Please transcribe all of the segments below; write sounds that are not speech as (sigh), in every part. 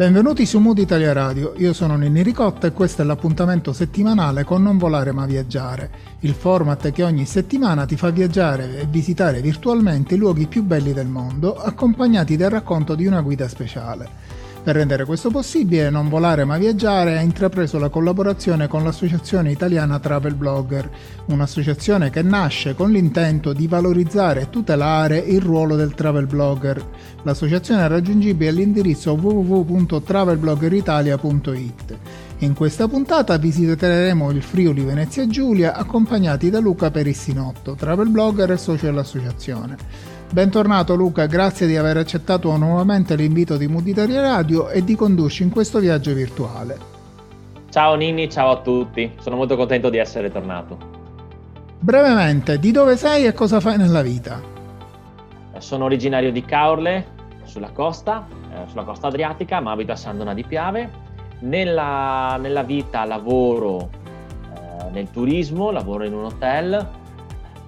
Benvenuti su Mood Italia Radio, io sono Nenni Ricotta e questo è l'appuntamento settimanale con Non volare ma viaggiare, il format che ogni settimana ti fa viaggiare e visitare virtualmente i luoghi più belli del mondo, accompagnati dal racconto di una guida speciale. Per rendere questo possibile, Non Volare Ma Viaggiare ha intrapreso la collaborazione con l'Associazione Italiana Travel Blogger, un'associazione che nasce con l'intento di valorizzare e tutelare il ruolo del travel blogger. L'associazione è raggiungibile all'indirizzo www.travelbloggeritalia.it. In questa puntata visiteremo il Friuli Venezia Giulia accompagnati da Luca Perissinotto, travel blogger e socio dell'associazione. Bentornato Luca, grazie di aver accettato nuovamente l'invito di Muditaria Radio e di condurci in questo viaggio virtuale. Ciao Nini, ciao a tutti, sono molto contento di essere tornato. Brevemente, di dove sei e cosa fai nella vita? Sono originario di Caorle, sulla costa, eh, sulla costa adriatica, ma abito a Sandona di Piave. Nella, nella vita lavoro eh, nel turismo, lavoro in un hotel,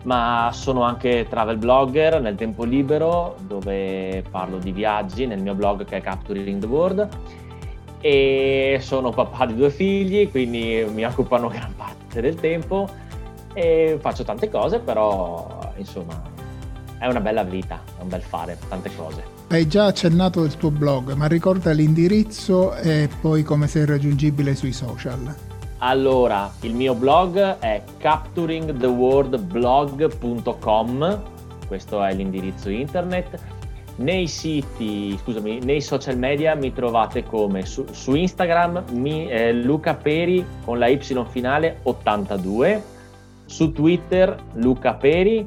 ma sono anche travel blogger nel tempo libero dove parlo di viaggi nel mio blog che è Capturing the World e sono papà di due figli quindi mi occupano gran parte del tempo e faccio tante cose però insomma è una bella vita, è un bel fare tante cose. Hai già accennato il tuo blog ma ricorda l'indirizzo e poi come sei raggiungibile sui social. Allora, il mio blog è capturingtheworldblog.com, questo è l'indirizzo internet. Nei siti, scusami, nei social media mi trovate come su, su Instagram mi, eh, Luca Peri con la Y finale 82, su Twitter Luca Peri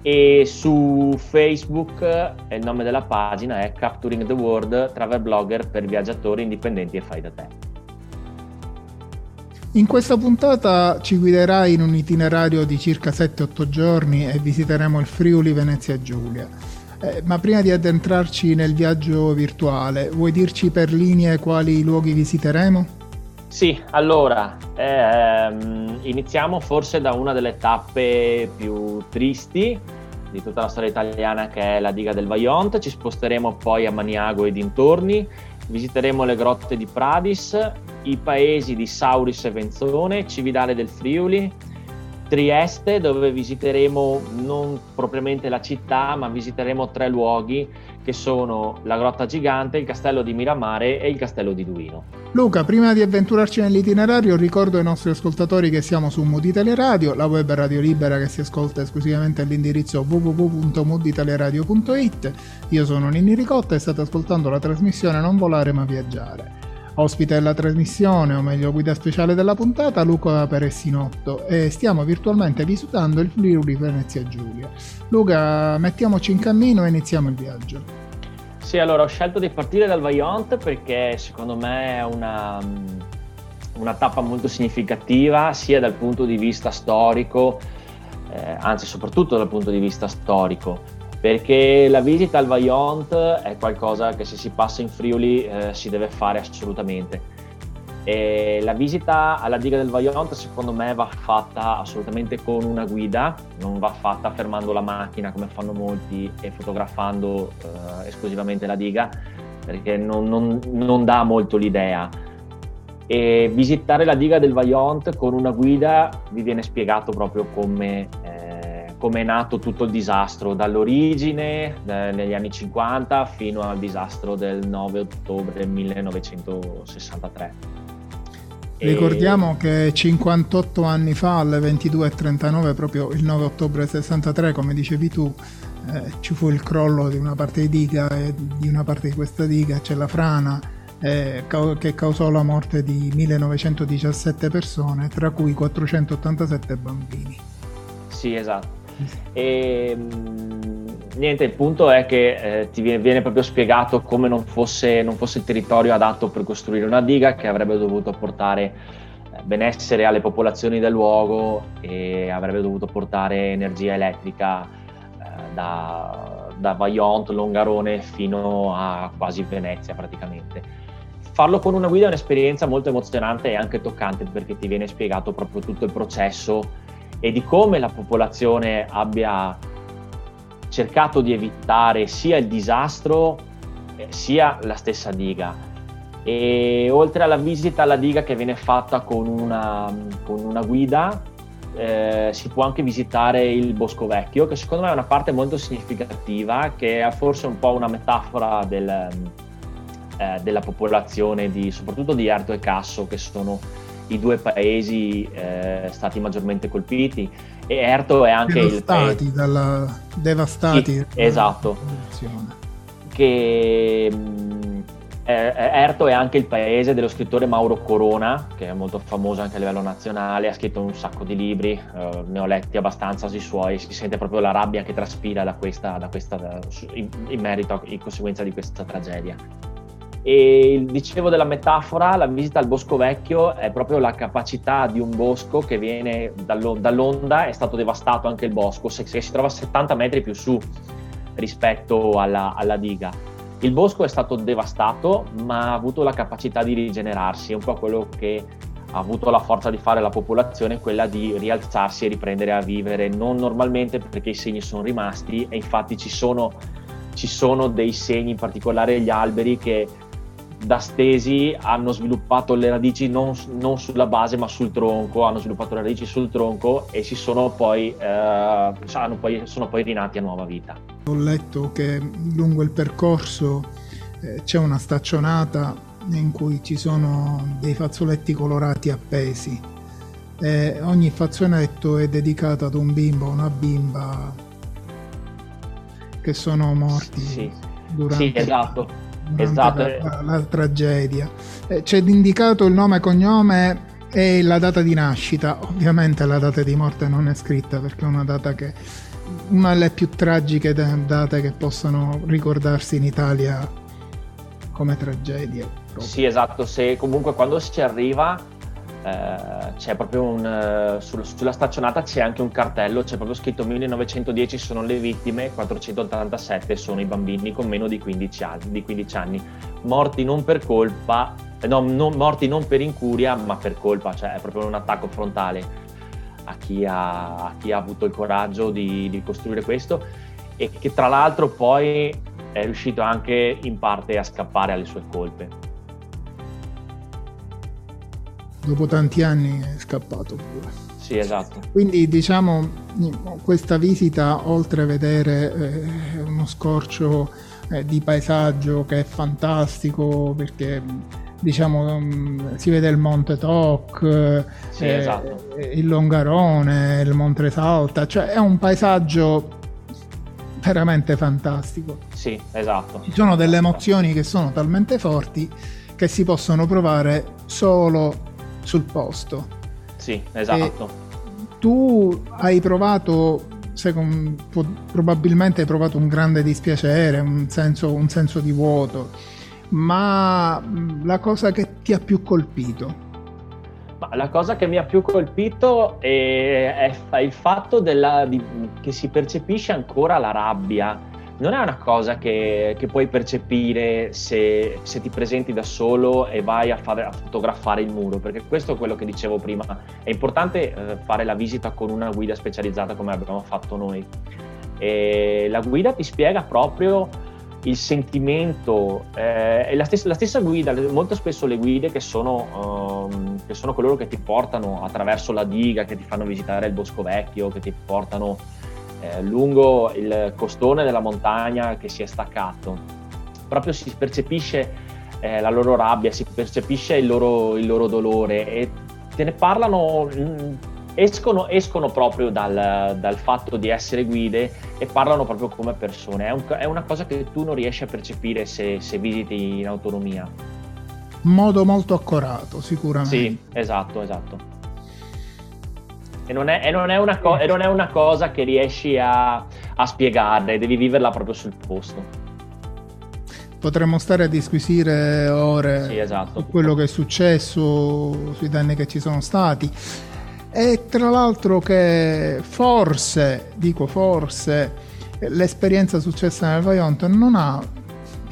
e su Facebook eh, il nome della pagina è Capturing the World Travel Blogger per viaggiatori indipendenti e fai da te. In questa puntata ci guiderai in un itinerario di circa 7-8 giorni e visiteremo il Friuli Venezia Giulia. Eh, ma prima di addentrarci nel viaggio virtuale, vuoi dirci per linee quali luoghi visiteremo? Sì, allora, ehm, iniziamo forse da una delle tappe più tristi di tutta la storia italiana che è la diga del Vajont, ci sposteremo poi a Maniago e dintorni, visiteremo le grotte di Pradis i paesi di Sauris e Venzone, Cividale del Friuli, Trieste dove visiteremo non propriamente la città ma visiteremo tre luoghi che sono la Grotta Gigante, il Castello di Miramare e il Castello di Duino. Luca, prima di avventurarci nell'itinerario ricordo ai nostri ascoltatori che siamo su Mood Italia Radio, la web radio libera che si ascolta esclusivamente all'indirizzo www.mooditaliaradio.it. Io sono Nini Ricotta e state ascoltando la trasmissione Non volare ma viaggiare. Ospite della trasmissione, o meglio guida speciale della puntata, Luca Peressinotto e stiamo virtualmente visitando il Friuli Venezia Giulia. Luca, mettiamoci in cammino e iniziamo il viaggio. Sì, allora ho scelto di partire dal Vaillant perché secondo me è una, una tappa molto significativa sia dal punto di vista storico, eh, anzi soprattutto dal punto di vista storico perché la visita al Vaillant è qualcosa che se si passa in Friuli eh, si deve fare assolutamente. E la visita alla diga del Vaillant secondo me va fatta assolutamente con una guida, non va fatta fermando la macchina come fanno molti e fotografando eh, esclusivamente la diga, perché non, non, non dà molto l'idea. E visitare la diga del Vaillant con una guida vi viene spiegato proprio come eh, come è nato tutto il disastro, dall'origine eh, negli anni 50 fino al disastro del 9 ottobre 1963. Ricordiamo che 58 anni fa, alle 22.39, proprio il 9 ottobre 63, come dicevi tu, eh, ci fu il crollo di una parte di diga e di una parte di questa diga c'è la frana eh, che causò la morte di 1917 persone, tra cui 487 bambini. Sì, esatto. E, mm, niente, il punto è che eh, ti viene, proprio spiegato come non fosse, non fosse, il territorio adatto per costruire una diga che avrebbe dovuto portare benessere alle popolazioni del luogo e avrebbe dovuto portare energia elettrica eh, da, da Vaillant, Longarone fino a quasi Venezia praticamente. Farlo con una guida è un'esperienza molto emozionante e anche toccante perché ti viene spiegato proprio tutto il processo e di come la popolazione abbia cercato di evitare sia il disastro eh, sia la stessa diga. E oltre alla visita alla diga che viene fatta con una, con una guida, eh, si può anche visitare il Bosco Vecchio, che secondo me è una parte molto significativa, che è forse un po' una metafora del, eh, della popolazione, di, soprattutto di Erto e Casso, che sono i due paesi eh, stati maggiormente colpiti. E Erto è anche devastati il paese... dalla... devastati. Sì, esatto. Che eh, Erto è anche il paese dello scrittore Mauro Corona, che è molto famoso anche a livello nazionale, ha scritto un sacco di libri, eh, ne ho letti abbastanza sui suoi, si sente proprio la rabbia che traspira da questa, da questa, in, in, merito, in conseguenza di questa tragedia. E dicevo della metafora, la visita al bosco vecchio è proprio la capacità di un bosco che viene dall'onda, è stato devastato anche il bosco, si trova a 70 metri più su rispetto alla, alla diga. Il bosco è stato devastato, ma ha avuto la capacità di rigenerarsi, è un po' quello che ha avuto la forza di fare la popolazione, quella di rialzarsi e riprendere a vivere, non normalmente perché i segni sono rimasti e infatti ci sono, ci sono dei segni, in particolare gli alberi, che da stesi hanno sviluppato le radici non, non, sulla base ma sul tronco, hanno sviluppato le radici sul tronco e si sono poi, eh, poi, sono poi rinati a nuova vita. Ho letto che lungo il percorso eh, c'è una staccionata in cui ci sono dei fazzoletti colorati appesi. E ogni fazzoletto è dedicato ad un bimbo o una bimba che sono morti sì, durante sì, esatto esatto. La, tragedia. Eh, c'è indicato il nome e cognome e la data di nascita. Ovviamente la data di morte non è scritta perché è una data che una delle più tragiche date che possono ricordarsi in Italia come tragedia. Proprio. Sì, esatto. Se comunque quando si arriva eh, c'è proprio un, uh, sul, sulla staccionata c'è anche un cartello, c'è proprio scritto 1910 sono le vittime, 487 sono i bambini con meno di 15 anni, di 15 anni. morti non per colpa, eh, no, non, morti non per incuria ma per colpa, cioè è proprio un attacco frontale a chi ha, a chi ha avuto il coraggio di, di costruire questo e che tra l'altro poi è riuscito anche in parte a scappare alle sue colpe dopo tanti anni è scappato pure. Sì, esatto. Quindi diciamo questa visita, oltre a vedere eh, uno scorcio eh, di paesaggio che è fantastico perché diciamo um, si vede il Monte Toc, sì, eh, esatto. il Longarone, il Monte Salta, cioè è un paesaggio veramente fantastico. Sì, esatto. Ci sono delle emozioni che sono talmente forti che si possono provare solo sul posto. Sì, esatto. E tu hai provato, secondo, probabilmente hai provato un grande dispiacere, un senso, un senso di vuoto, ma la cosa che ti ha più colpito? la cosa che mi ha più colpito è, è il fatto della, di, che si percepisce ancora la rabbia non è una cosa che, che puoi percepire se, se, ti presenti da solo e vai a, fare, a, fotografare il muro, perché questo è quello che dicevo prima. È importante eh, fare la visita con una guida specializzata come abbiamo fatto noi. E la guida ti spiega proprio il sentimento, eh, è la stessa, la stessa, guida, molto spesso le guide che sono, um, che sono coloro che ti portano attraverso la diga, che ti fanno visitare il bosco vecchio, che ti portano eh, lungo il costone della montagna che si è staccato. Proprio si percepisce eh, la loro rabbia, si percepisce il loro, il loro dolore e te ne parlano, mm, escono, escono, proprio dal, dal, fatto di essere guide e parlano proprio come persone. È, un, è una cosa che tu non riesci a percepire se, se visiti in autonomia. Modo molto accorato, sicuramente. Sì, esatto, esatto. E non è, e non è, una, co- e non è una, cosa che riesci a, a spiegare, devi viverla proprio sul posto. potremmo stare a disquisire ore sì, esatto. su quello che è successo, sui danni che ci sono stati. E tra l'altro che forse, dico forse, l'esperienza successa nel Vajont non ha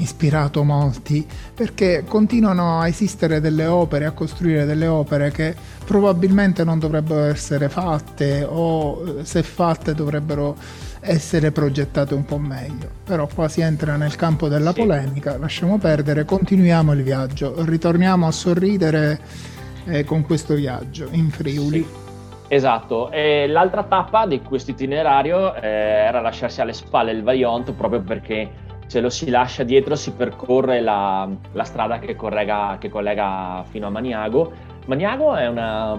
ispirato molti perché continuano a esistere delle opere, a costruire delle opere che probabilmente non dovrebbero essere fatte o se fatte dovrebbero essere progettate un po' meglio. Però qua si entra nel campo della sì. polemica, lasciamo perdere, continuiamo il viaggio, ritorniamo a sorridere eh, con questo viaggio in Friuli. Sì. Esatto, e l'altra tappa di questo itinerario eh, era lasciarsi alle spalle il Vajont proprio perché se lo si lascia dietro si percorre la, la strada che, correga, che, collega fino a Maniago. Maniago è una,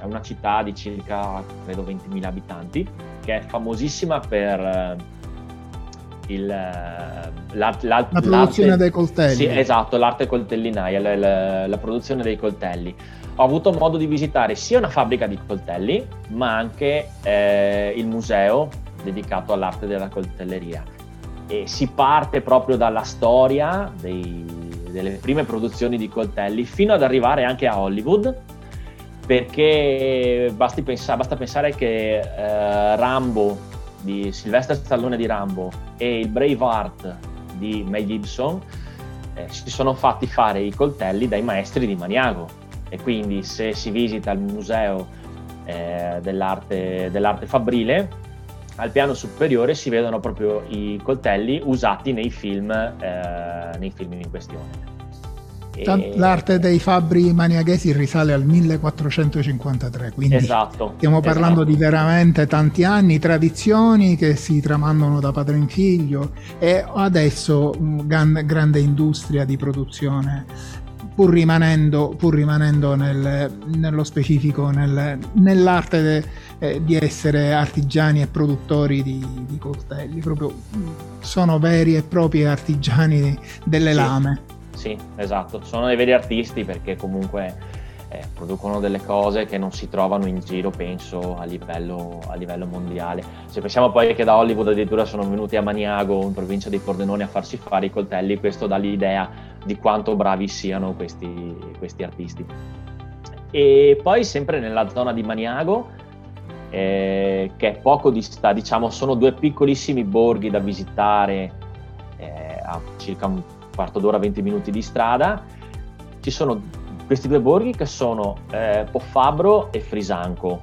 è una città di circa, credo, 20.000 abitanti, che è famosissima per eh, il, la, la, la produzione dei coltelli. Sì, esatto, l'arte coltellinaia, la, la, produzione dei coltelli. Ho avuto modo di visitare sia una fabbrica di coltelli, ma anche eh, il museo dedicato all'arte della coltelleria e si parte proprio dalla storia dei, delle prime produzioni di coltelli fino ad arrivare anche a Hollywood perché pensa, basta pensare che eh, Rambo di Sylvester Stallone di Rambo e il Braveheart di Mel Gibson eh, si sono fatti fare i coltelli dai maestri di Maniago. E quindi se si visita il museo eh, dell'arte, dell'arte fabbrile al piano superiore si vedono proprio i coltelli usati nei film, eh, nei film in questione. E... L'arte dei fabbri maniaghesi risale al 1453, quindi esatto, stiamo parlando esatto. di veramente tanti anni, tradizioni che si tramandano da padre in figlio e adesso gran, grande industria di produzione pur rimanendo, pur rimanendo nel, nello specifico nel, nell'arte de, eh, di essere artigiani e produttori di, di, coltelli, proprio sono veri e propri artigiani delle sì, lame. Sì, esatto, sono dei veri artisti perché comunque eh, producono delle cose che non si trovano in giro, penso, a livello, a livello, mondiale. Se pensiamo poi che da Hollywood addirittura sono venuti a Maniago, in provincia di Pordenone, a farsi fare i coltelli, questo dà l'idea di quanto bravi siano questi, questi artisti. E poi sempre nella zona di Maniago, eh, che è poco distante, diciamo, sono due piccolissimi borghi da visitare eh, a circa un quarto d'ora, 20 minuti di strada. Ci sono questi due borghi che sono eh, Poffabro e Frisanco.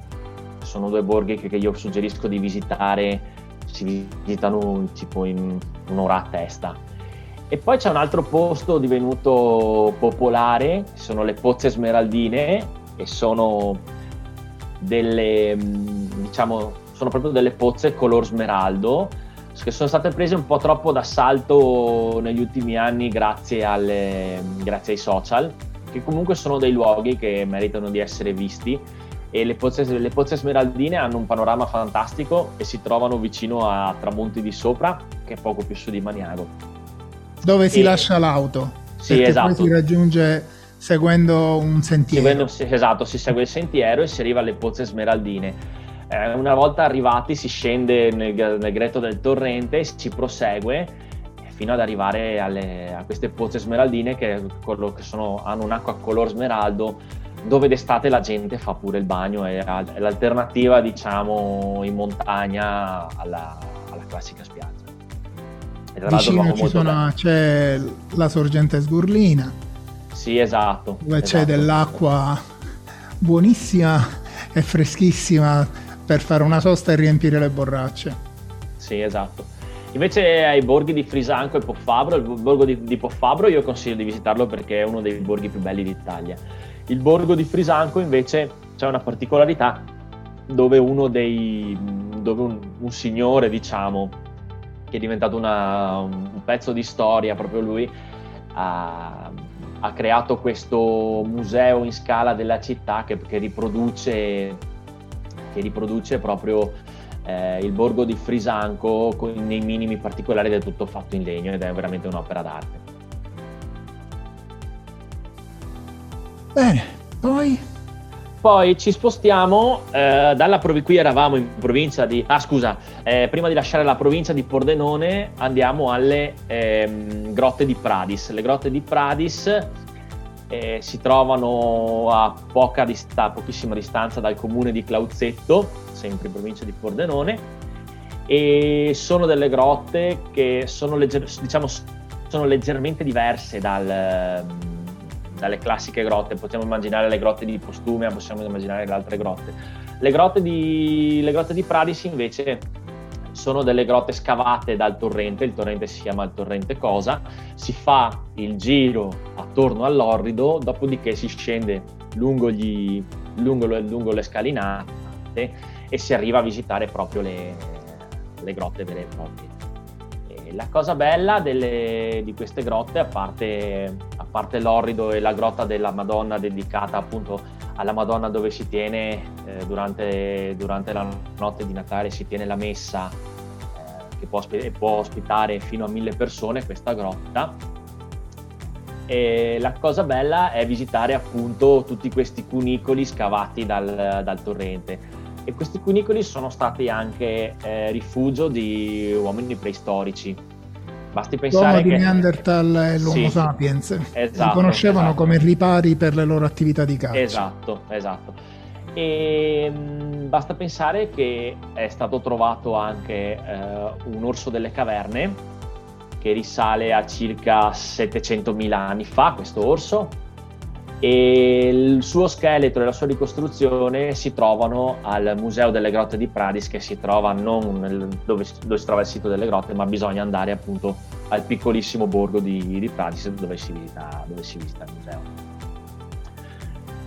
Sono due borghi che, che io suggerisco di visitare, si visitano tipo in un'ora a testa e poi c'è un altro posto divenuto popolare, sono le pozze smeraldine e sono delle, mm, diciamo, sono proprio delle pozze color smeraldo che sono state prese un po' troppo d'assalto negli ultimi anni grazie, alle, grazie ai social, che comunque sono dei luoghi che meritano di essere visti e le pozze, le pozze, smeraldine hanno un panorama fantastico e si trovano vicino a Tramonti di Sopra, che è poco più su di Maniago dove si lascia l'auto. Sì, esatto. si raggiunge seguendo un sentiero. Seguendo, esatto, si segue il sentiero e si arriva alle pozze smeraldine. Eh, una volta arrivati si scende nel, nel gretto del torrente, si prosegue fino ad arrivare alle, a queste pozze smeraldine che, che sono, hanno un'acqua color smeraldo dove d'estate la gente fa pure il bagno, è, è l'alternativa diciamo in montagna alla, alla classica spiaggia. Vicino ci sono, c'è la sorgente Sgurlina. Sì, esatto. Dove esatto. c'è dell'acqua buonissima e freschissima per fare una sosta e riempire le borracce. Sì, esatto. Invece ai borghi di Frisanco e Poffabro, il borgo di, di Poffabro io consiglio di visitarlo perché è uno dei borghi più belli d'Italia. Il borgo di Frisanco invece c'è una particolarità dove uno dei dove un, un signore, diciamo, che è diventato una, un pezzo di storia, proprio lui ha, ha, creato questo museo in scala della città che, che, riproduce, che riproduce, proprio eh, il borgo di Frisanco con, nei minimi particolari ed è tutto fatto in legno ed è veramente un'opera d'arte. Bene, poi Poi ci spostiamo eh, dalla provincia, qui eravamo in provincia di, ah scusa, eh, prima di lasciare la provincia di Pordenone andiamo alle ehm, grotte di Pradis. Le grotte di Pradis eh, si trovano a poca dista- pochissima distanza dal comune di Clauzetto, sempre in provincia di Pordenone, e sono delle grotte che sono, legger- diciamo, sono leggermente diverse dal dalle classiche grotte, possiamo immaginare le grotte di Postumea, possiamo immaginare le altre grotte. Le grotte di, le grotte di Pradis invece sono delle grotte scavate dal torrente, il torrente si chiama il torrente Cosa, si fa il giro attorno all'orrido, dopodiché si scende lungo, gli, lungo, lungo le scalinate e si arriva a visitare proprio le, le grotte vere e proprie. E la cosa bella delle, di queste grotte, a parte parte l'orrido e la grotta della Madonna dedicata appunto alla Madonna dove si tiene eh, durante, durante, la notte di Natale si tiene la messa eh, che può, può, ospitare fino a mille persone questa grotta e la cosa bella è visitare appunto tutti questi cunicoli scavati dal, dal torrente e questi cunicoli sono stati anche eh, rifugio di uomini preistorici Basti pensare L'uomo che... di Neanderthal e l'Homo sì, sapiens esatto, si conoscevano esatto. come ripari per le loro attività di caccia. Esatto, esatto. E mh, basta pensare che è stato trovato anche eh, un orso delle caverne che risale a circa 700.000 anni fa, questo orso, e il suo scheletro e la sua ricostruzione si trovano al Museo delle Grotte di Pradis che si trova non nel, dove, dove, si trova il sito delle grotte ma bisogna andare appunto al piccolissimo borgo di, di Pradis dove si, visita, dove si visita il museo.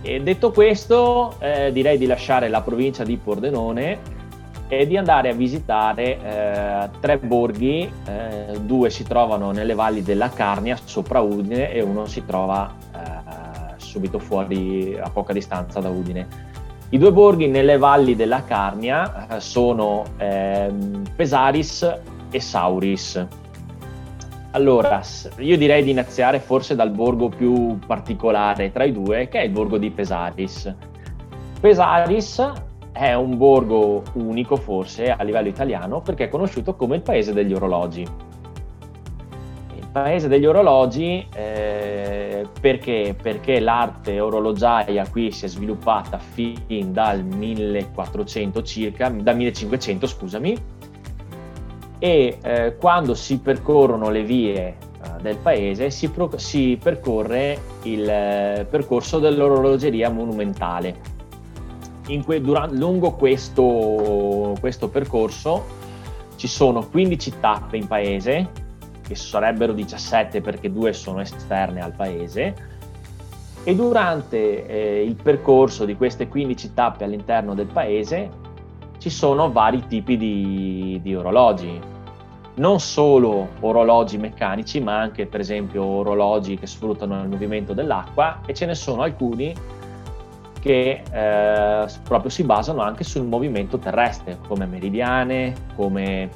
E detto questo eh, direi di lasciare la provincia di Pordenone e di andare a visitare eh, tre borghi, eh, due si trovano nelle valli della Carnia sopra Udine e uno si trova subito fuori a poca distanza da Udine. I due borghi nelle valli della Carnia eh, sono eh, Pesaris e Sauris. Allora, io direi di iniziare forse dal borgo più particolare tra i due, che è il borgo di Pesaris. Pesaris è un borgo unico forse a livello italiano perché è conosciuto come il paese degli orologi paese degli orologi eh, perché? perché l'arte orologiaia qui si è sviluppata fin dal 1400 circa, dal 1500 scusami, e eh, quando si percorrono le vie eh, del paese si, pro- si percorre il eh, percorso dell'orologeria monumentale. Que- durante, lungo questo, questo percorso ci sono 15 tappe in paese che sarebbero 17 perché due sono esterne al paese, e durante eh, il percorso di queste 15 tappe all'interno del paese ci sono vari tipi di, di orologi, non solo orologi meccanici, ma anche per esempio orologi che sfruttano il movimento dell'acqua e ce ne sono alcuni che eh, proprio si basano anche sul movimento terrestre, come meridiane, come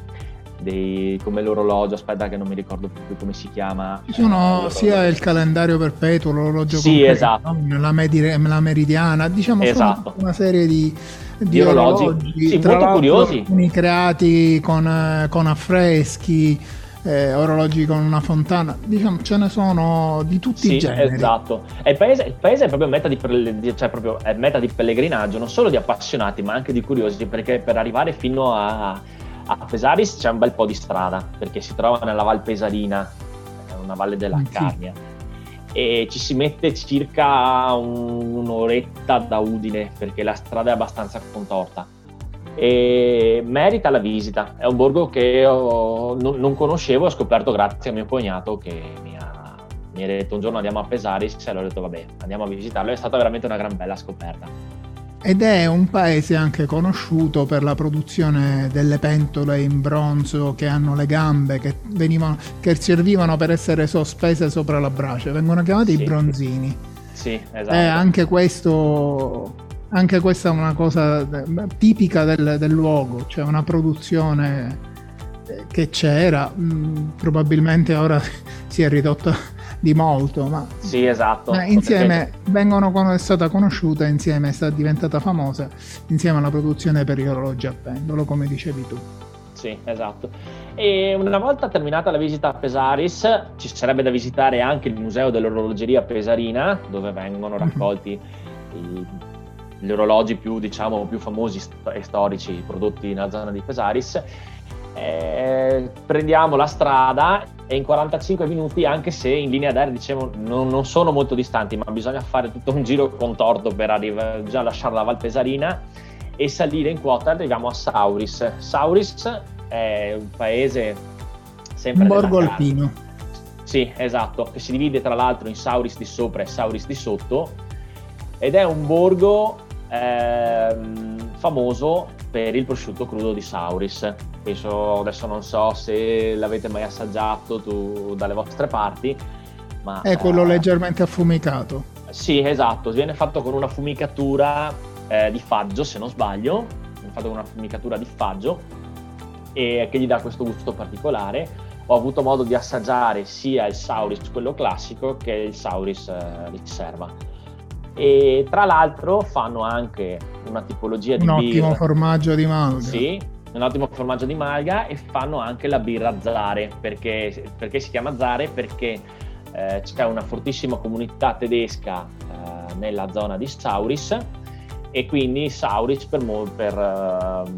dei, come l'orologio, aspetta che non mi ricordo più come si chiama. Ci sono eh, sia il calendario perpetuo, l'orologio sì, concreto, esatto. la, medi- la, meridiana, diciamo esatto. una serie di, di, di orologi, orologi sì, molto curiosi. Alcuni creati con, con affreschi. Eh, orologi con una fontana, diciamo ce ne sono di tutti sì, i generi. Esatto, il paese, il paese, è proprio meta di, cioè proprio meta di pellegrinaggio, non solo di appassionati ma anche di curiosi, perché per arrivare fino a, a Pesaris c'è un bel po' di strada perché si trova nella Val Pesarina, una valle della Carnia, e ci si mette circa un, un'oretta da Udine perché la strada è abbastanza contorta. E merita la visita, è un borgo che non, non, conoscevo, ho scoperto grazie a mio cognato che mi ha, mi ha detto un giorno andiamo a Pesaris e allora ho detto vabbè andiamo a visitarlo, è stata veramente una gran bella scoperta ed è un paese anche conosciuto per la produzione delle pentole in bronzo che hanno le gambe che, venivano, che servivano per essere sospese sopra la brace, vengono chiamati sì. i bronzini. Sì, esatto. E anche questo, anche questa è una cosa tipica del, del luogo, cioè una produzione che c'era, mh, probabilmente ora (laughs) si è ridotta di molto, ma sì, esatto. Ma insieme perché... vengono è stata conosciuta, insieme è stata diventata famosa, insieme alla produzione per gli orologi a pendolo, come dicevi tu. Sì, esatto. E una volta terminata la visita a Pesaris, ci sarebbe da visitare anche il Museo dell'Orologeria Pesarina, dove vengono mhm. raccolti i, gli orologi più, diciamo, più famosi e storici prodotti nella zona di Pesaris eh, prendiamo la strada e in 45 minuti, anche se in linea d'aria dicevo non, non, sono molto distanti, ma bisogna fare tutto un giro contorto per arrivare, bisogna lasciare la Valpesarina e salire in quota arriviamo a Sauris. Sauris è un paese sempre... Un borgo alpino. Sì, esatto, che si divide tra l'altro in Sauris di sopra e Sauris di sotto ed è un borgo ehm, famoso per il prosciutto crudo di Sauris. Penso, adesso non so se l'avete mai assaggiato tu, dalle vostre parti, ma... È quello eh, leggermente affumicato. Sì, esatto, viene fatto con una fumicatura eh, di faggio, se non sbaglio, viene fatto con una fumicatura di faggio e che gli dà questo gusto particolare. Ho avuto modo di assaggiare sia il Sauris, quello classico, che il Sauris eh, riserva e tra l'altro fanno anche una tipologia di un birra. ottimo formaggio di malga. Sì, un ottimo formaggio di malga e fanno anche la birra Zare. Perché, perché si chiama Zare? Perché eh, c'è una fortissima comunità tedesca eh, nella zona di Sauris e quindi Sauris per, per, eh,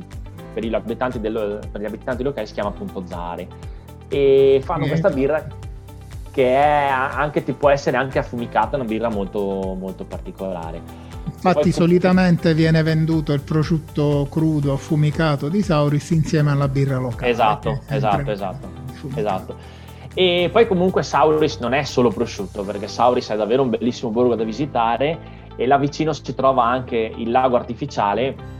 per, gli dello, per, gli abitanti locali si chiama appunto Zare. E fanno questa birra che è anche, può essere anche affumicata, una birra molto, molto particolare. Infatti solitamente viene venduto il prosciutto crudo affumicato di Sauris insieme alla birra locale. Esatto, esatto, esatto, esatto. E poi comunque Sauris non è solo prosciutto, perché Sauris è davvero un bellissimo borgo da visitare e là vicino si trova anche il lago artificiale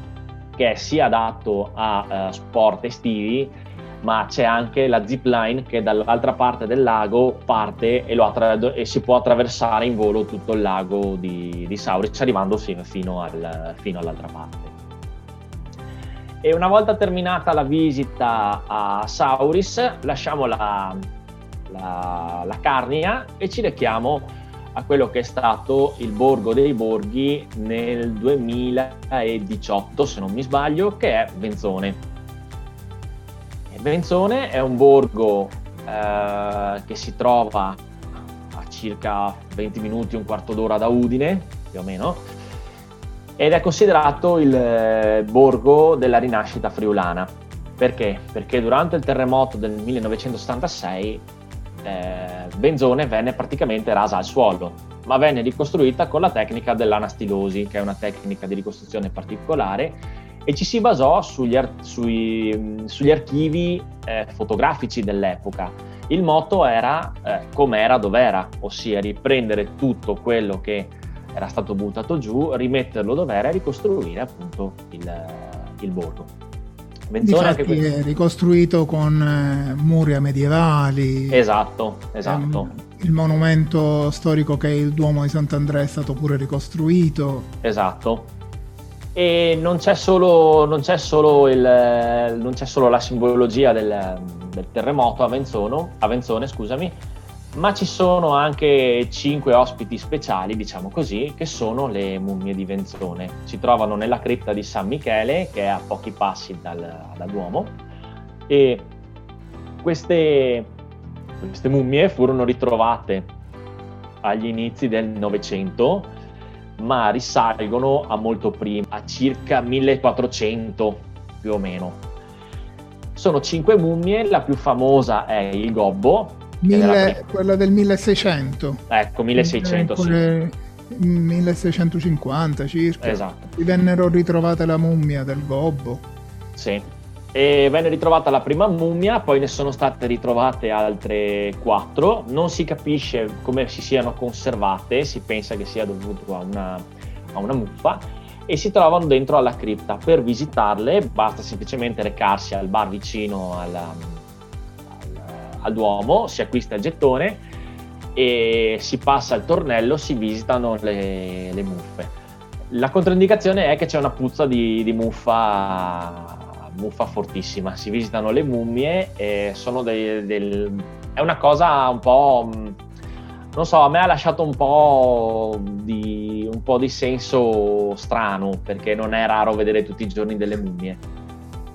che è sia adatto a uh, sport estivi ma c'è anche la zip line che dall'altra parte del lago parte e, attra- e si può attraversare in volo tutto il lago di, di Sauris arrivando fino, al, fino all'altra parte. E una volta terminata la visita a Sauris, lasciamo la, la, la, Carnia e ci rechiamo a quello che è stato il Borgo dei Borghi nel 2018, se non mi sbaglio, che è Benzone. Benzone è un borgo eh, che si trova a circa 20 minuti, un quarto d'ora da Udine, più o meno, ed è considerato il eh, borgo della rinascita friulana. Perché? Perché durante il terremoto del 1976 eh, Benzone venne praticamente rasa al suolo, ma venne ricostruita con la tecnica dell'anastilosi, che è una tecnica di ricostruzione particolare e ci si basò sugli, ar- sui, sugli archivi eh, fotografici dell'epoca. Il motto era eh, com'era dov'era, ossia riprendere tutto quello che era stato buttato giù, rimetterlo dov'era e ricostruire appunto il, il borgo. Benzone anche questo. è ricostruito con eh, muri medievali. Esatto, esatto. Ehm, il monumento storico che è il Duomo di Sant'Andrea è stato pure ricostruito. Esatto e non c'è solo, non c'è solo, il, non c'è solo la simbologia del, del terremoto a, Venzono, a Venzone, scusami, ma ci sono anche cinque ospiti speciali, diciamo così, che sono le mummie di Venzone. Si trovano nella cripta di San Michele, che è a pochi passi dal, dal Duomo, e queste, queste mummie furono ritrovate agli inizi del Novecento ma risalgono a molto prima, a circa 1400 più o meno. Sono cinque mummie, la più famosa è il Gobbo. Mille, quella del 1600. Ecco, 1600, sì. 1650 circa. Esatto. Vennero ritrovate la mummia del Gobbo. Sì, e venne ritrovata la prima mummia, poi ne sono state ritrovate altre quattro. Non si capisce come si siano conservate, si pensa che sia dovuto a una, a una muffa e si trovano dentro alla cripta. Per visitarle basta semplicemente recarsi al bar vicino al, al, al Duomo, si acquista il gettone e si passa al tornello, si visitano le, le muffe. La controindicazione è che c'è una puzza di, di muffa muffa fortissima. Si visitano le mummie e sono dei, del... è una cosa un po' non so, a me ha lasciato un po, di, un po' di senso strano, perché non è raro vedere tutti i giorni delle mummie.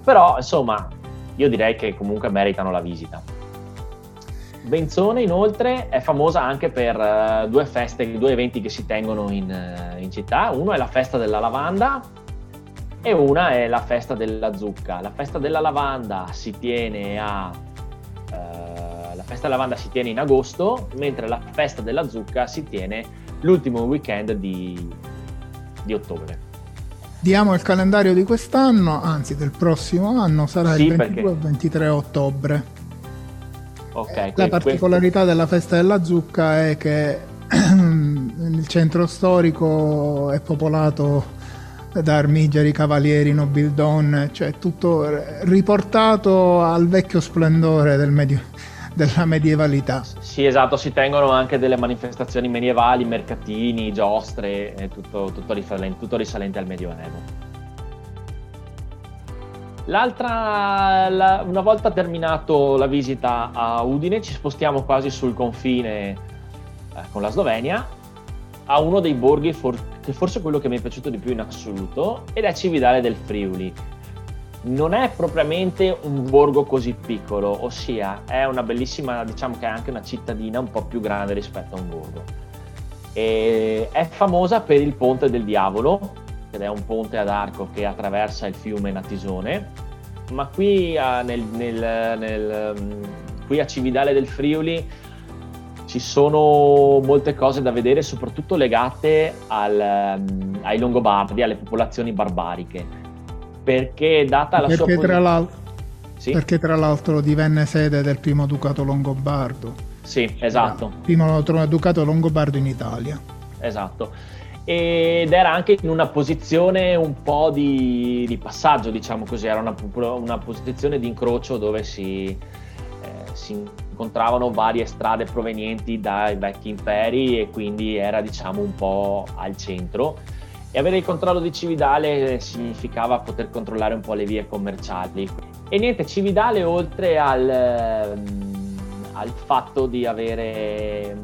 Però, insomma, io direi che comunque meritano la visita. Benzone inoltre è famosa anche per uh, due feste, due eventi che si tengono in, uh, in, città. Uno è la festa della lavanda e una è la festa della zucca. La festa della lavanda si tiene a uh, la festa della lavanda si tiene in agosto, mentre la festa della zucca si tiene l'ultimo weekend di, di ottobre. Diamo il calendario di quest'anno, anzi del prossimo anno, sarà sì, il 22 perché... 23 ottobre. Okay, la particolarità questo... della festa della zucca è che (clears throat) il centro storico è popolato da armigeri, cavalieri, nobildonne, cioè tutto riportato al vecchio splendore del medio, della medievalità. Sì, esatto, si tengono anche delle manifestazioni medievali, mercatini, giostre, tutto, tutto, risalente, tutto risalente al Medioevo. L'altra, la, una volta terminato la visita a Udine, ci spostiamo quasi sul confine eh, con la Slovenia, a uno dei borghi for, che forse è quello che mi è piaciuto di più in assoluto, ed è Cividale del Friuli. Non è propriamente un borgo così piccolo, ossia è una bellissima, diciamo che è anche una cittadina un po' più grande rispetto a un borgo. E è famosa per il Ponte del Diavolo, ed è un ponte ad arco che attraversa il fiume Natisone, ma qui a, nel, nel, nel, qui a Cividale del Friuli ci sono molte cose da vedere, soprattutto legate al, ai Longobardi, alle popolazioni barbariche, perché data la perché sua... Tra l'altro, sì? Perché tra l'altro divenne sede del primo ducato longobardo. Sì, esatto. Il primo ducato longobardo in Italia. Esatto ed era anche in una posizione un po' di, di passaggio, diciamo così, era una, una, posizione di incrocio dove si, eh, si, incontravano varie strade provenienti dai vecchi imperi e quindi era diciamo un po' al centro. E avere il controllo di Cividale significava poter controllare un po' le vie commerciali. E niente, Cividale oltre al, ehm, al fatto di avere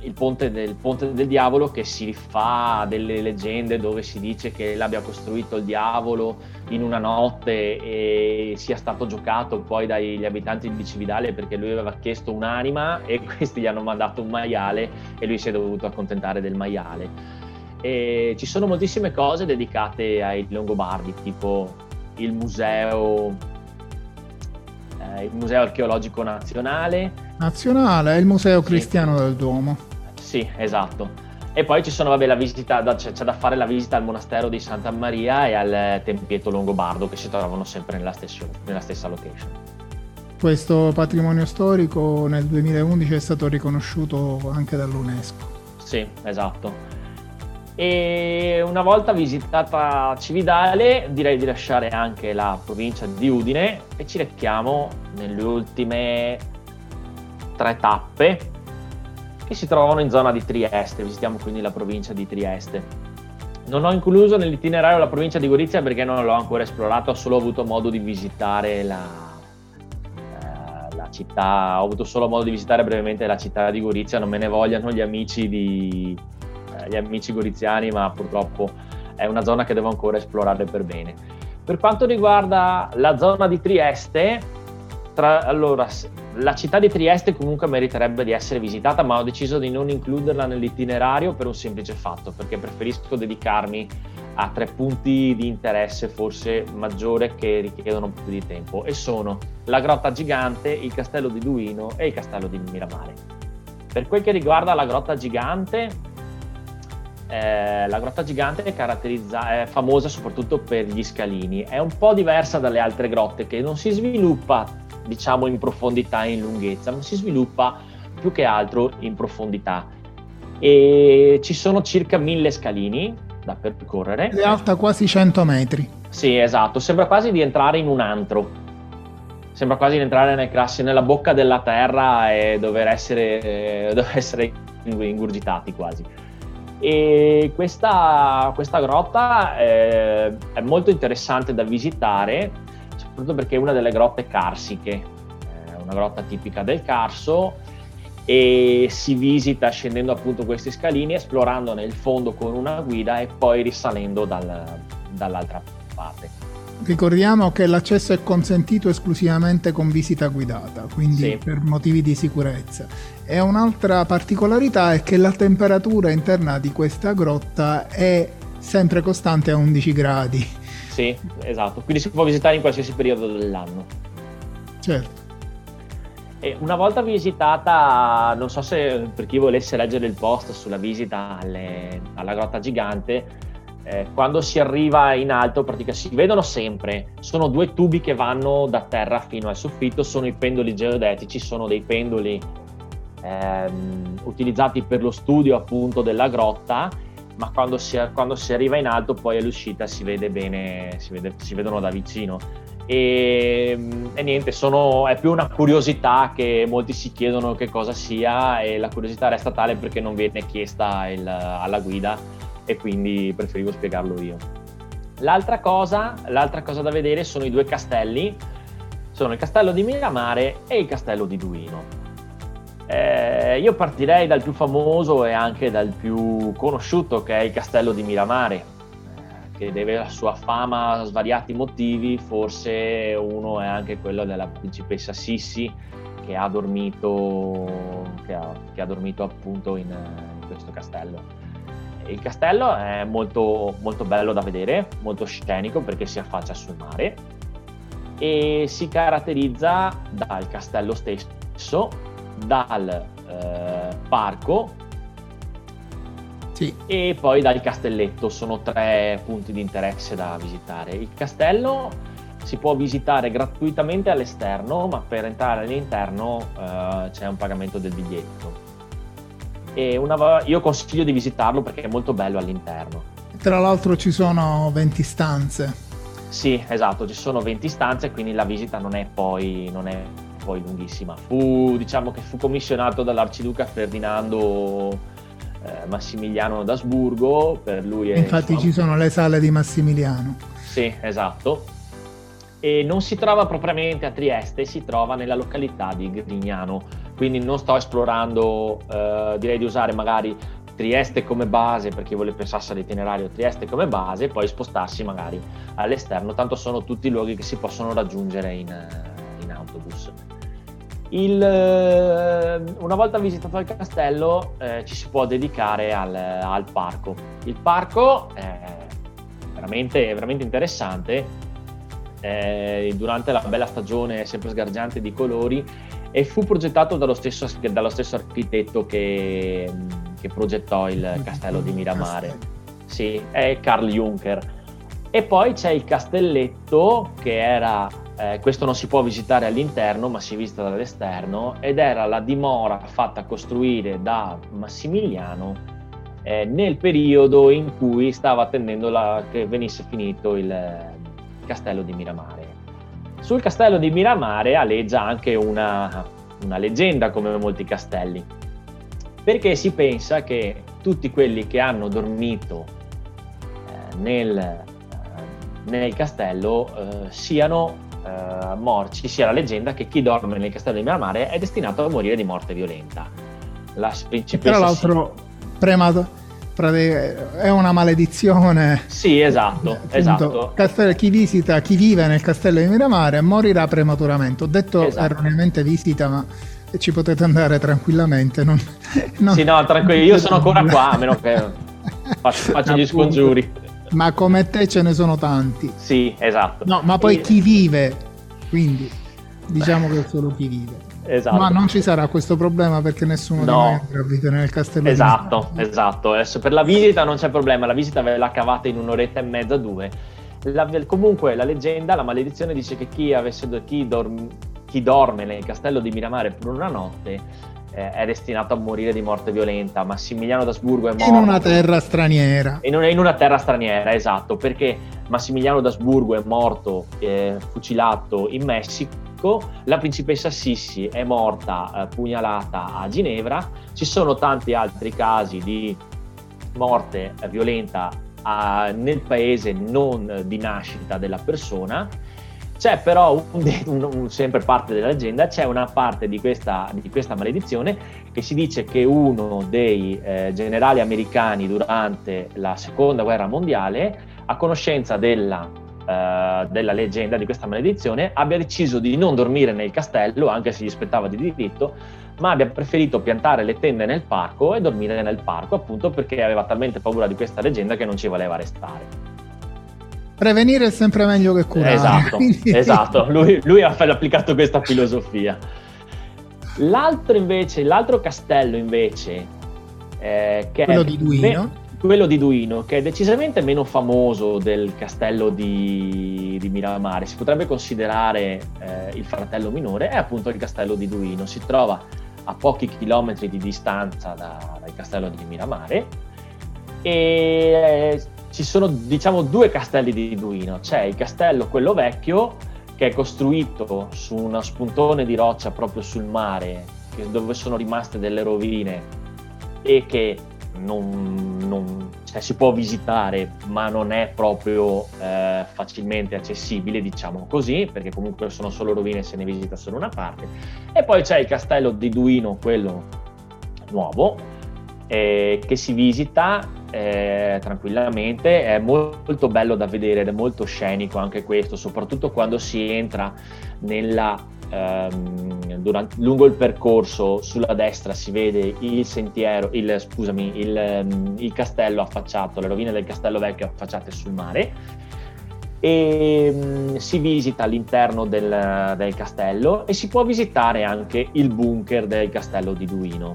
il ponte, del, ponte del diavolo che si rifà delle leggende dove si dice che l'abbia costruito il diavolo in una notte e sia stato giocato poi dagli abitanti di Cividale perché lui aveva chiesto un'anima e (laughs) questi gli hanno mandato un maiale e lui si è dovuto accontentare del maiale. E ci sono moltissime cose dedicate ai Longobardi, tipo il museo, eh, il museo archeologico nazionale. Nazionale, è il museo cristiano sì. del Duomo. Sì, esatto. E poi ci sono, vabbè, la visita, da, c'è, c'è, da fare la visita al monastero di Santa Maria e al tempietto Longobardo che si trovano sempre nella, stesso, nella stessa location. Questo patrimonio storico nel 2011 è stato riconosciuto anche dall'UNESCO. Sì, esatto. E una volta visitata Cividale, direi di lasciare anche la provincia di Udine e ci rechiamo nelle ultime tre tappe che si trovano in zona di Trieste. Visitiamo quindi la provincia di Trieste. Non ho incluso nell'itinerario la provincia di Gorizia perché non l'ho ancora esplorata, ho solo avuto modo di visitare eh, la città, ho avuto solo modo di visitare brevemente la città di Gorizia, non me ne vogliano gli amici, di, eh, gli amici goriziani, ma purtroppo è una zona che devo ancora esplorare per bene. Per quanto riguarda la zona di Trieste, tra, allora, la città di Trieste comunque meriterebbe di essere visitata, ma ho deciso di non includerla nell'itinerario per un semplice fatto, perché preferisco dedicarmi a tre punti di interesse forse maggiore che richiedono più di tempo e sono la grotta gigante, il castello di Duino e il castello di Miramare. Per quel che riguarda la grotta gigante, eh, la grotta gigante è, è famosa soprattutto per gli scalini, è un po' diversa dalle altre grotte che non si sviluppa diciamo in profondità e in lunghezza, ma si sviluppa più che altro in profondità. E ci sono circa mille scalini da percorrere. È alta quasi 100 metri. Sì, esatto, sembra quasi di entrare in un antro. Sembra quasi di entrare nel classi, nella bocca della terra e dover essere, eh, dover essere ingurgitati quasi. E questa, questa grotta eh, è molto interessante da visitare soprattutto perché è una delle grotte carsiche, è una grotta tipica del Carso e si visita scendendo appunto questi scalini, esplorando nel fondo con una guida e poi risalendo dal, dall'altra parte. Ricordiamo che l'accesso è consentito esclusivamente con visita guidata, quindi sì. per motivi di sicurezza. E un'altra particolarità è che la temperatura interna di questa grotta è sempre costante a 11 gradi. Sì, esatto, quindi si può visitare in qualsiasi periodo dell'anno. Certo. E una volta visitata, non so se per chi volesse leggere il post sulla visita alle, alla grotta gigante, eh, quando si arriva in alto praticamente si vedono sempre, sono due tubi che vanno da terra fino al soffitto, sono i pendoli geodetici, sono dei pendoli ehm, utilizzati per lo studio appunto della grotta, ma quando si, quando si arriva in alto poi all'uscita si vede bene, si, vede, si vedono da vicino. E, e, niente, sono, è più una curiosità che molti si chiedono che cosa sia e la curiosità resta tale perché non viene chiesta il, alla guida e quindi preferivo spiegarlo io. L'altra cosa, l'altra cosa da vedere sono i due castelli, sono il castello di Miramare e il castello di Duino. Eh, io partirei dal più famoso e anche dal più conosciuto che è il castello di Miramare che deve la sua fama a svariati motivi, forse uno è anche quello della principessa Sissi che ha dormito, che ha, che ha dormito appunto in, in, questo castello. Il castello è molto, molto bello da vedere, molto scenico perché si affaccia sul mare e si caratterizza dal castello stesso, dal eh, parco sì. E poi dal castelletto sono tre punti di interesse da visitare. Il castello si può visitare gratuitamente all'esterno, ma per entrare all'interno uh, c'è un pagamento del biglietto. Una, io consiglio di visitarlo perché è molto bello all'interno. Tra l'altro ci sono 20 stanze. Sì, esatto, ci sono 20 stanze, quindi la visita non è poi, non è poi lunghissima. Fu, diciamo che fu commissionato dall'arciduca Ferdinando eh, Massimiliano d'Asburgo, per lui è... Infatti insomma, ci sono le sale di Massimiliano. Sì, esatto. E non si trova propriamente a Trieste, si trova nella località di Grignano, quindi non sto esplorando, eh, direi di usare magari Trieste come base per chi vuole pensarsi all'itinerario Trieste come base e poi spostarsi magari all'esterno, tanto sono tutti luoghi che si possono raggiungere in, in autobus. Il, eh, una volta visitato il castello eh, ci si può dedicare al, al, parco. Il parco è veramente, veramente interessante. Eh, durante la bella stagione sempre sgargiante di colori e fu progettato dallo stesso, dallo stesso architetto che, che, progettò il castello di Miramare. Sì, è Carl Juncker. E poi c'è il castelletto che era eh, questo non si può visitare all'interno, ma si visita dall'esterno, ed era la dimora fatta costruire da Massimiliano eh, nel periodo in cui stava attendendo la, che venisse finito il eh, castello di Miramare. Sul castello di Miramare aleggia anche una, una leggenda, come molti castelli, perché si pensa che tutti quelli che hanno dormito eh, nel, eh, nel castello eh, siano eh, morti, ci sia la leggenda che chi dorme nel castello di Miramare è destinato a morire di morte violenta. La principessa Tra l'altro, premato è una maledizione. Sì, esatto, Appunto, esatto. Castello, chi visita, chi vive nel castello di Miramare morirà prematuramente. Ho detto esatto. erroneamente visita, ma ci potete andare tranquillamente. Non, non... Sì, no, tranquillo, io sono ancora qua, a meno che faccio, faccio gli scongiuri. Ma come te ce ne sono tanti. Sì, esatto. No, ma poi e... chi vive, quindi diciamo che è solo chi vive. Esatto. Ma non ci sarà questo problema perché nessuno no. di noi andrà a vivere nel castello. Esatto, esatto. Adesso per la visita non c'è problema, la visita ve la cavate in un'oretta e mezza, due. La, comunque la leggenda, la maledizione dice che chi, avesse, chi, dorm, chi dorme nel castello di Miramare per una notte eh, è destinato a morire di morte violenta. Massimiliano d'Asburgo è morto. In una terra straniera. In una, in una terra straniera, esatto, perché Massimiliano d'Asburgo è morto eh, fucilato in Messico, la principessa Sissi è morta eh, pugnalata a Ginevra, ci sono tanti altri casi di morte violenta nel paese non di nascita della persona. C'è però, un, (laughs) un, un, sempre parte della leggenda, c'è una parte di questa, di questa maledizione che si dice che uno dei eh, generali americani durante la seconda guerra mondiale, a conoscenza della, eh, della leggenda di questa maledizione, abbia deciso di non dormire nel castello, anche se gli spettava di diritto, ma abbia preferito piantare le tende nel parco e dormire nel parco, appunto perché aveva talmente paura di questa leggenda che non ci voleva restare. Prevenire è sempre meglio che curare. Esatto, (laughs) quindi... esatto. Lui, lui, ha applicato questa filosofia. L'altro invece, l'altro castello invece, eh, che quello è di Duino. Quello di Duino, che è decisamente meno famoso del castello di, di Miramare, si potrebbe considerare eh, il fratello minore, è appunto il castello di Duino. Si trova a pochi chilometri di distanza da, dal castello di Miramare. E ci sono diciamo due castelli di Duino, c'è il castello quello vecchio che è costruito su uno spuntone di roccia proprio sul mare dove sono rimaste delle rovine e che non, non cioè, si può visitare ma non è proprio eh, facilmente accessibile diciamo così perché comunque sono solo rovine se ne visita solo una parte. E poi c'è il castello di Duino quello nuovo eh, che si visita eh, tranquillamente, è molto bello da vedere ed è molto scenico anche questo, soprattutto quando si entra nella, ehm, durante, lungo il percorso sulla destra si vede il sentiero, il, scusami, il, ehm, il castello affacciato, le rovine del castello vecchio affacciate sul mare e mh, si visita all'interno del, del, castello e si può visitare anche il bunker del castello di Duino.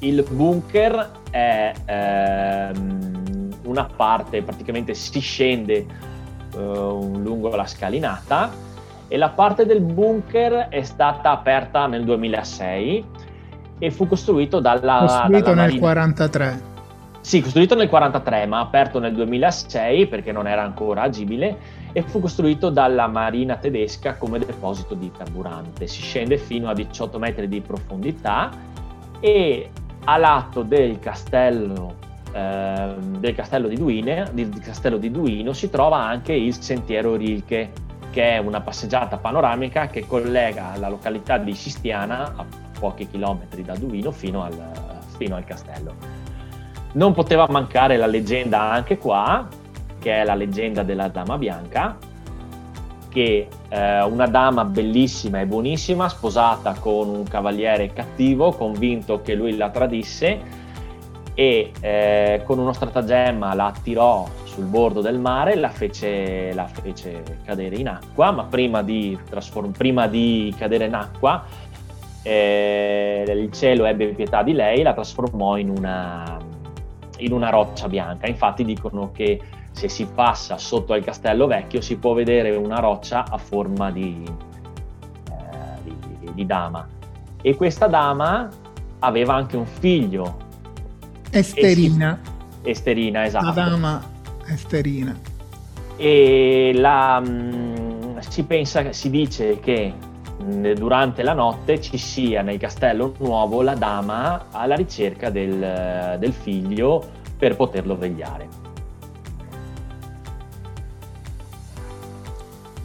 Il bunker è ehm, una parte, praticamente si scende eh, lungo la scalinata e la parte del bunker è stata aperta nel 2006 e fu costruito dalla... Costruito dalla nel 1943. Sì, costruito nel 1943, ma aperto nel 2006 perché non era ancora agibile e fu costruito dalla Marina tedesca come deposito di carburante. Si scende fino a 18 metri di profondità e a lato del castello, eh, del castello di, Duine, del castello di Duino si trova anche il sentiero Rilke, che è una passeggiata panoramica che collega la località di Sistiana, a pochi chilometri da Duino, fino al, fino al castello. Non poteva mancare la leggenda anche qua, che è la leggenda della Dama Bianca, che eh, una dama bellissima e buonissima, sposata con un cavaliere cattivo, convinto che lui la tradisse e eh, con uno stratagemma la attirò sul bordo del mare, la fece, la fece cadere in acqua, ma prima di, trasform- prima di cadere in acqua eh, il cielo ebbe pietà di lei, la trasformò in una, in una roccia bianca. Infatti dicono che se si passa sotto al castello vecchio si può vedere una roccia a forma di, eh, di, di dama. E questa dama aveva anche un figlio. Esterina. Esterina, esatto. La dama Esterina. E la, mh, mm, si pensa, si dice che mh, mm, durante la notte ci sia nel castello nuovo la dama alla ricerca del, del figlio per poterlo vegliare.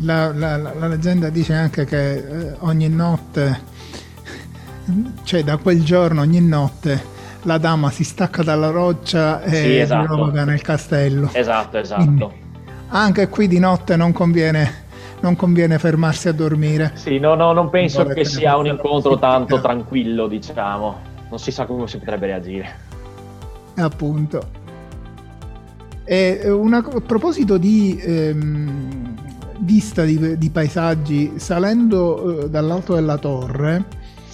La, la, la, leggenda dice anche che eh, ogni notte, (laughs) cioè da quel giorno, ogni notte, la dama si stacca dalla roccia e sì, esatto. roga nel castello. Esatto, esatto. Quindi, anche qui di notte non conviene, non conviene fermarsi a dormire. Sì, no, no, non penso che sia un incontro tanto tranquillo, diciamo. Non si sa come si potrebbe reagire. Appunto. E una, a proposito di ehm, vista di, di paesaggi salendo eh, dall'alto della torre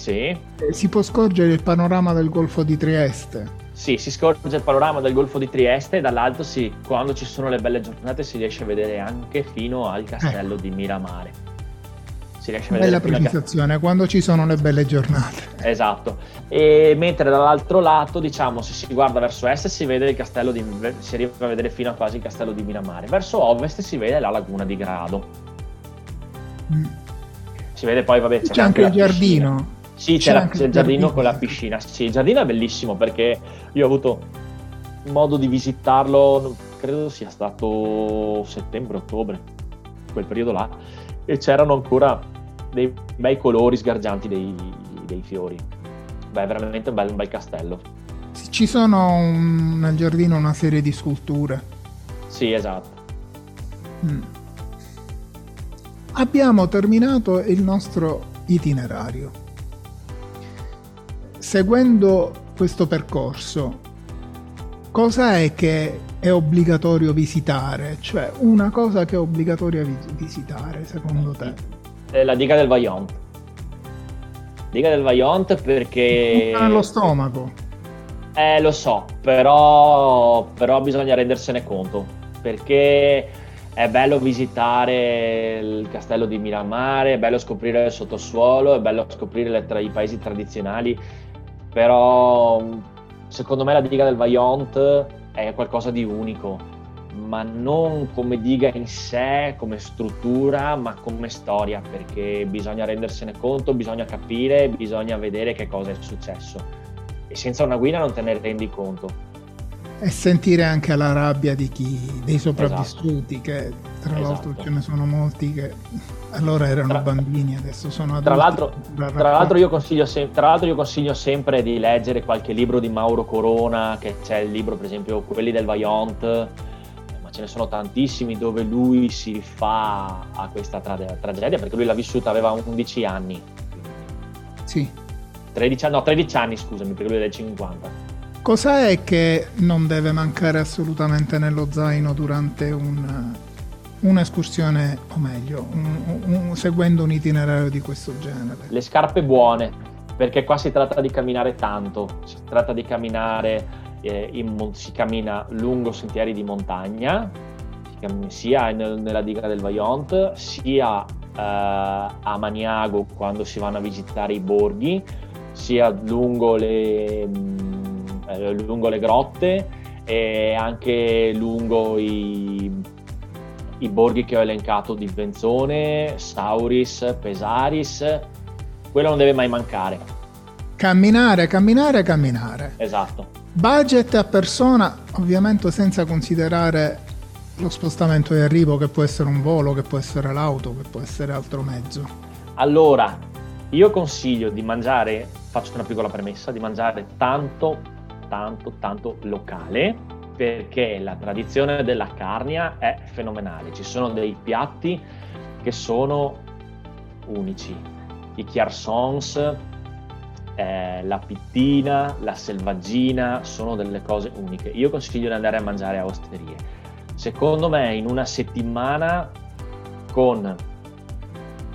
sì. eh, si può scorgere il panorama del Golfo di Trieste. Sì, si scorge il panorama del Golfo di Trieste e dall'alto sì, quando ci sono le belle giornate si riesce a vedere anche fino al castello eh. di Miramare si riesce a vedere. Bella precisazione, quando ci sono le belle giornate. Esatto. E mentre dall'altro lato, diciamo, se si guarda verso est si vede il castello di si arriva a vedere fino a quasi il castello di Minamare. Verso ovest si vede la laguna di Grado. Mm. Si vede poi, vabbè, c'è, c'è anche, anche il giardino. Sì, c'è, la, c'è il giardino con la piscina. Sì, il giardino è bellissimo perché io ho avuto modo di visitarlo, credo sia stato settembre-ottobre, quel periodo là e c'erano ancora dei bei colori sgargianti dei, dei fiori. Beh, veramente un bel, un bel castello. Ci sono un, nel giardino una serie di sculture. Sì, esatto. Mm. Abbiamo terminato il nostro itinerario. Seguendo questo percorso, cosa è che è obbligatorio visitare? Cioè, una cosa che è obbligatoria visitare, secondo te? La diga del Vaillant. Diga del Vaillant perché... Nello stomaco. Eh, lo so, però, però bisogna rendersene conto, perché è bello visitare il castello di Miramare, è bello scoprire il sottosuolo, è bello scoprire tra, i paesi tradizionali, però secondo me la diga del Vaillant è qualcosa di unico, ma non come diga in sé, come struttura, ma come storia, perché bisogna rendersene conto, bisogna capire, bisogna vedere che cosa è successo. E senza una guida non te ne rendi conto. E sentire anche la rabbia di chi, dei sopravvissuti, esatto. che tra esatto. l'altro ce ne sono molti che allora erano tra, bambini, adesso sono adulti. Tra l'altro, tra l'altro, io consiglio sem- tra l'altro io consiglio sempre di leggere qualche libro di Mauro Corona, che c'è il libro per esempio quelli del Vaillant, ma ce ne sono tantissimi dove lui si fa a questa tra- tragedia, perché lui l'ha vissuta, aveva 11 anni. Sì. 13, no, 13 anni scusami, perché lui è del 50. Cosa è che non deve mancare assolutamente nello zaino durante un, un'escursione, o meglio, un, un, seguendo un itinerario di questo genere? Le scarpe buone, perché qua si tratta di camminare tanto, si tratta di camminare, eh, in, si cammina lungo sentieri di montagna, sia nel, nella diga del Vaillant, sia eh, a Maniago quando si vanno a visitare i borghi, sia lungo le eh, lungo le grotte e anche lungo i, i borghi che ho elencato di Benzone, Sauris, Pesaris, quello non deve mai mancare. Camminare, camminare, camminare. Esatto. Budget a persona, ovviamente senza considerare lo spostamento di arrivo che può essere un volo, che può essere l'auto, che può essere altro mezzo. Allora, io consiglio di mangiare, faccio una piccola premessa, di mangiare tanto tanto tanto locale perché la tradizione della carnia è fenomenale. Ci sono dei piatti che sono unici. I chiarsons, eh, la pittina, la selvaggina sono delle cose uniche. Io consiglio di andare a mangiare a osterie. Secondo me in una settimana con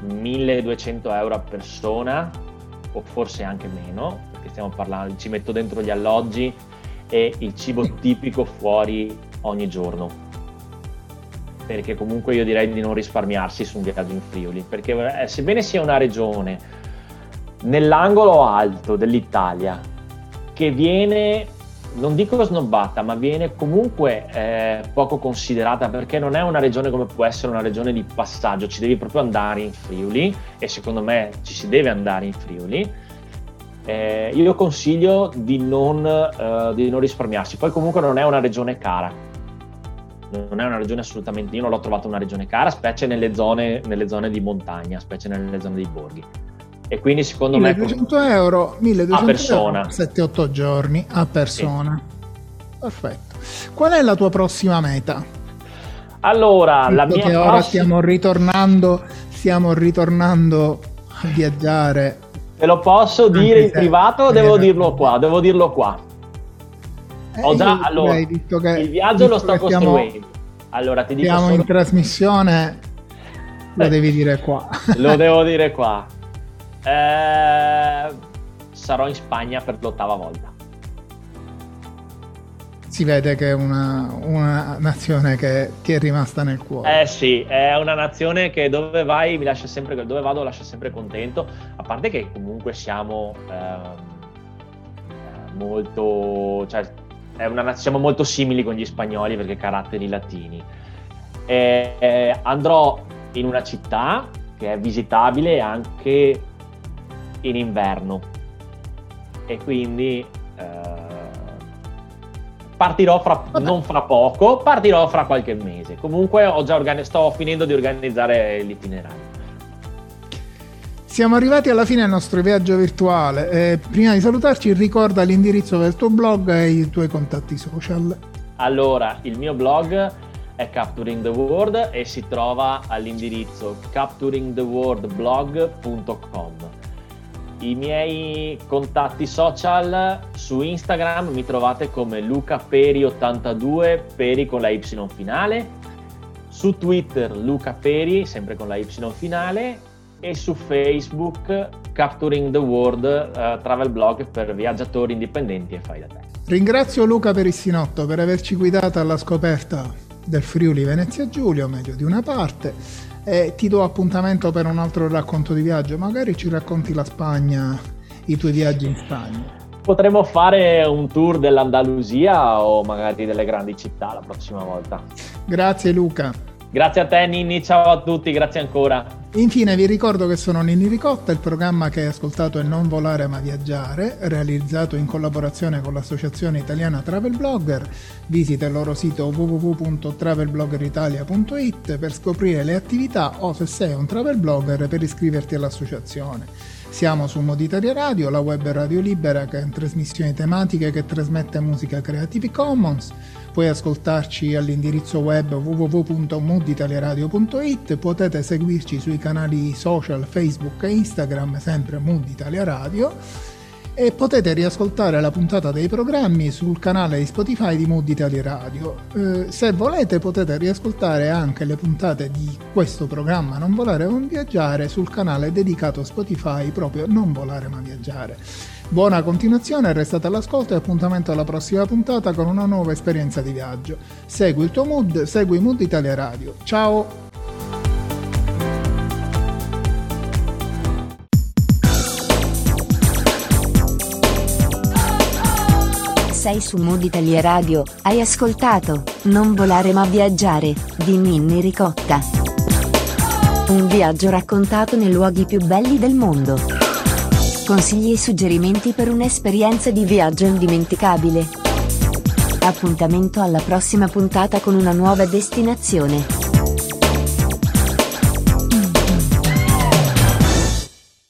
1200 euro a persona o forse anche meno, perché stiamo parlando, ci metto dentro gli alloggi e il cibo tipico fuori ogni giorno. Perché comunque io direi di non risparmiarsi su un viaggio in Friuli, perché eh, sebbene sia una regione nell'angolo alto dell'Italia che viene, non dico snobbata, ma viene comunque eh, poco considerata perché non è una regione come può essere una regione di passaggio, ci devi proprio andare in Friuli e secondo me ci si deve andare in Friuli eh, io consiglio di non, eh, di non risparmiarsi. Poi comunque non è una regione cara, non è una regione assolutamente, io non l'ho trovata una regione cara, specie nelle zone, nelle zone di montagna, specie nelle zone dei borghi. E quindi secondo 1200 me... euro, 1200 a persona. 7-8 giorni a persona. Sì. Perfetto. Qual è la tua prossima meta? Allora, Visto la mia che ora stiamo ritornando, stiamo ritornando a viaggiare Te lo posso dire in privato o devo dirlo qua? Devo dirlo qua. Eh, Ho già, allora, il viaggio lo sto costruendo. Allora, ti dico Siamo solo... in trasmissione, lo eh, devi dire qua. (laughs) lo devo dire qua. (laughs) Eh, sarò in Spagna per l'ottava volta si vede che è una, una, nazione che ti è rimasta nel cuore. Eh sì, è una nazione che dove vai mi lascia sempre, dove vado lascia sempre contento, a parte che comunque siamo eh, molto, cioè, una, siamo molto simili con gli spagnoli perché caratteri latini. E, eh, andrò in una città che è visitabile anche in inverno e quindi partirò fra, non fra poco, partirò fra qualche mese. Comunque ho già organi- sto finendo di organizzare l'itinerario. Siamo arrivati alla fine del nostro viaggio virtuale. Eh, prima di salutarci, ricorda l'indirizzo del tuo blog e i tuoi contatti social. Allora, il mio blog è Capturing the World e si trova all'indirizzo capturingtheworldblog.com. I miei contatti social su Instagram mi trovate come lucaperi82, peri con la Y finale, su Twitter Luca Peri, sempre con la Y finale, e su Facebook Capturing the World uh, Travel Blog per viaggiatori indipendenti e fai da te. Ringrazio Luca Perissinotto per averci guidato alla scoperta del Friuli Venezia Giulia, o meglio di una parte, e ti do appuntamento per un altro racconto di viaggio, magari ci racconti la Spagna, i tuoi viaggi in Spagna. Potremmo fare un tour dell'Andalusia o magari delle grandi città la prossima volta. Grazie Luca. Grazie a te Ninni, ciao a tutti, grazie ancora. Infine vi ricordo che sono Nini Ricotta, il programma che hai ascoltato è Non volare ma viaggiare, realizzato in collaborazione con l'Associazione Italiana Travel Blogger. Visita il loro sito www.travelbloggeritalia.it per scoprire le attività o se sei un travel blogger per iscriverti all'associazione. Siamo su Moditaria Radio, la web radio libera che in trasmissioni tematiche che trasmette musica Creative Commons. Puoi ascoltarci all'indirizzo web www.mooditaliaradio.it, potete seguirci sui canali social Facebook e Instagram, sempre Mood Italia Radio, e potete riascoltare la puntata dei programmi sul canale di Spotify di Mood Italia Radio. Eh, se volete potete riascoltare anche le puntate di questo programma Non volare ma viaggiare sul canale dedicato a Spotify proprio Non volare ma viaggiare. Buona continuazione, restate all'ascolto e appuntamento alla prossima puntata con una nuova esperienza di viaggio. Segui il tuo mood, segui Mood Italia Radio. Ciao! Sei su Mood Italia Radio, hai ascoltato Non volare ma viaggiare di Ninni Ricotta. Un viaggio raccontato nei luoghi più belli del mondo consigli e suggerimenti per un'esperienza di viaggio indimenticabile. Appuntamento alla prossima puntata con una nuova destinazione.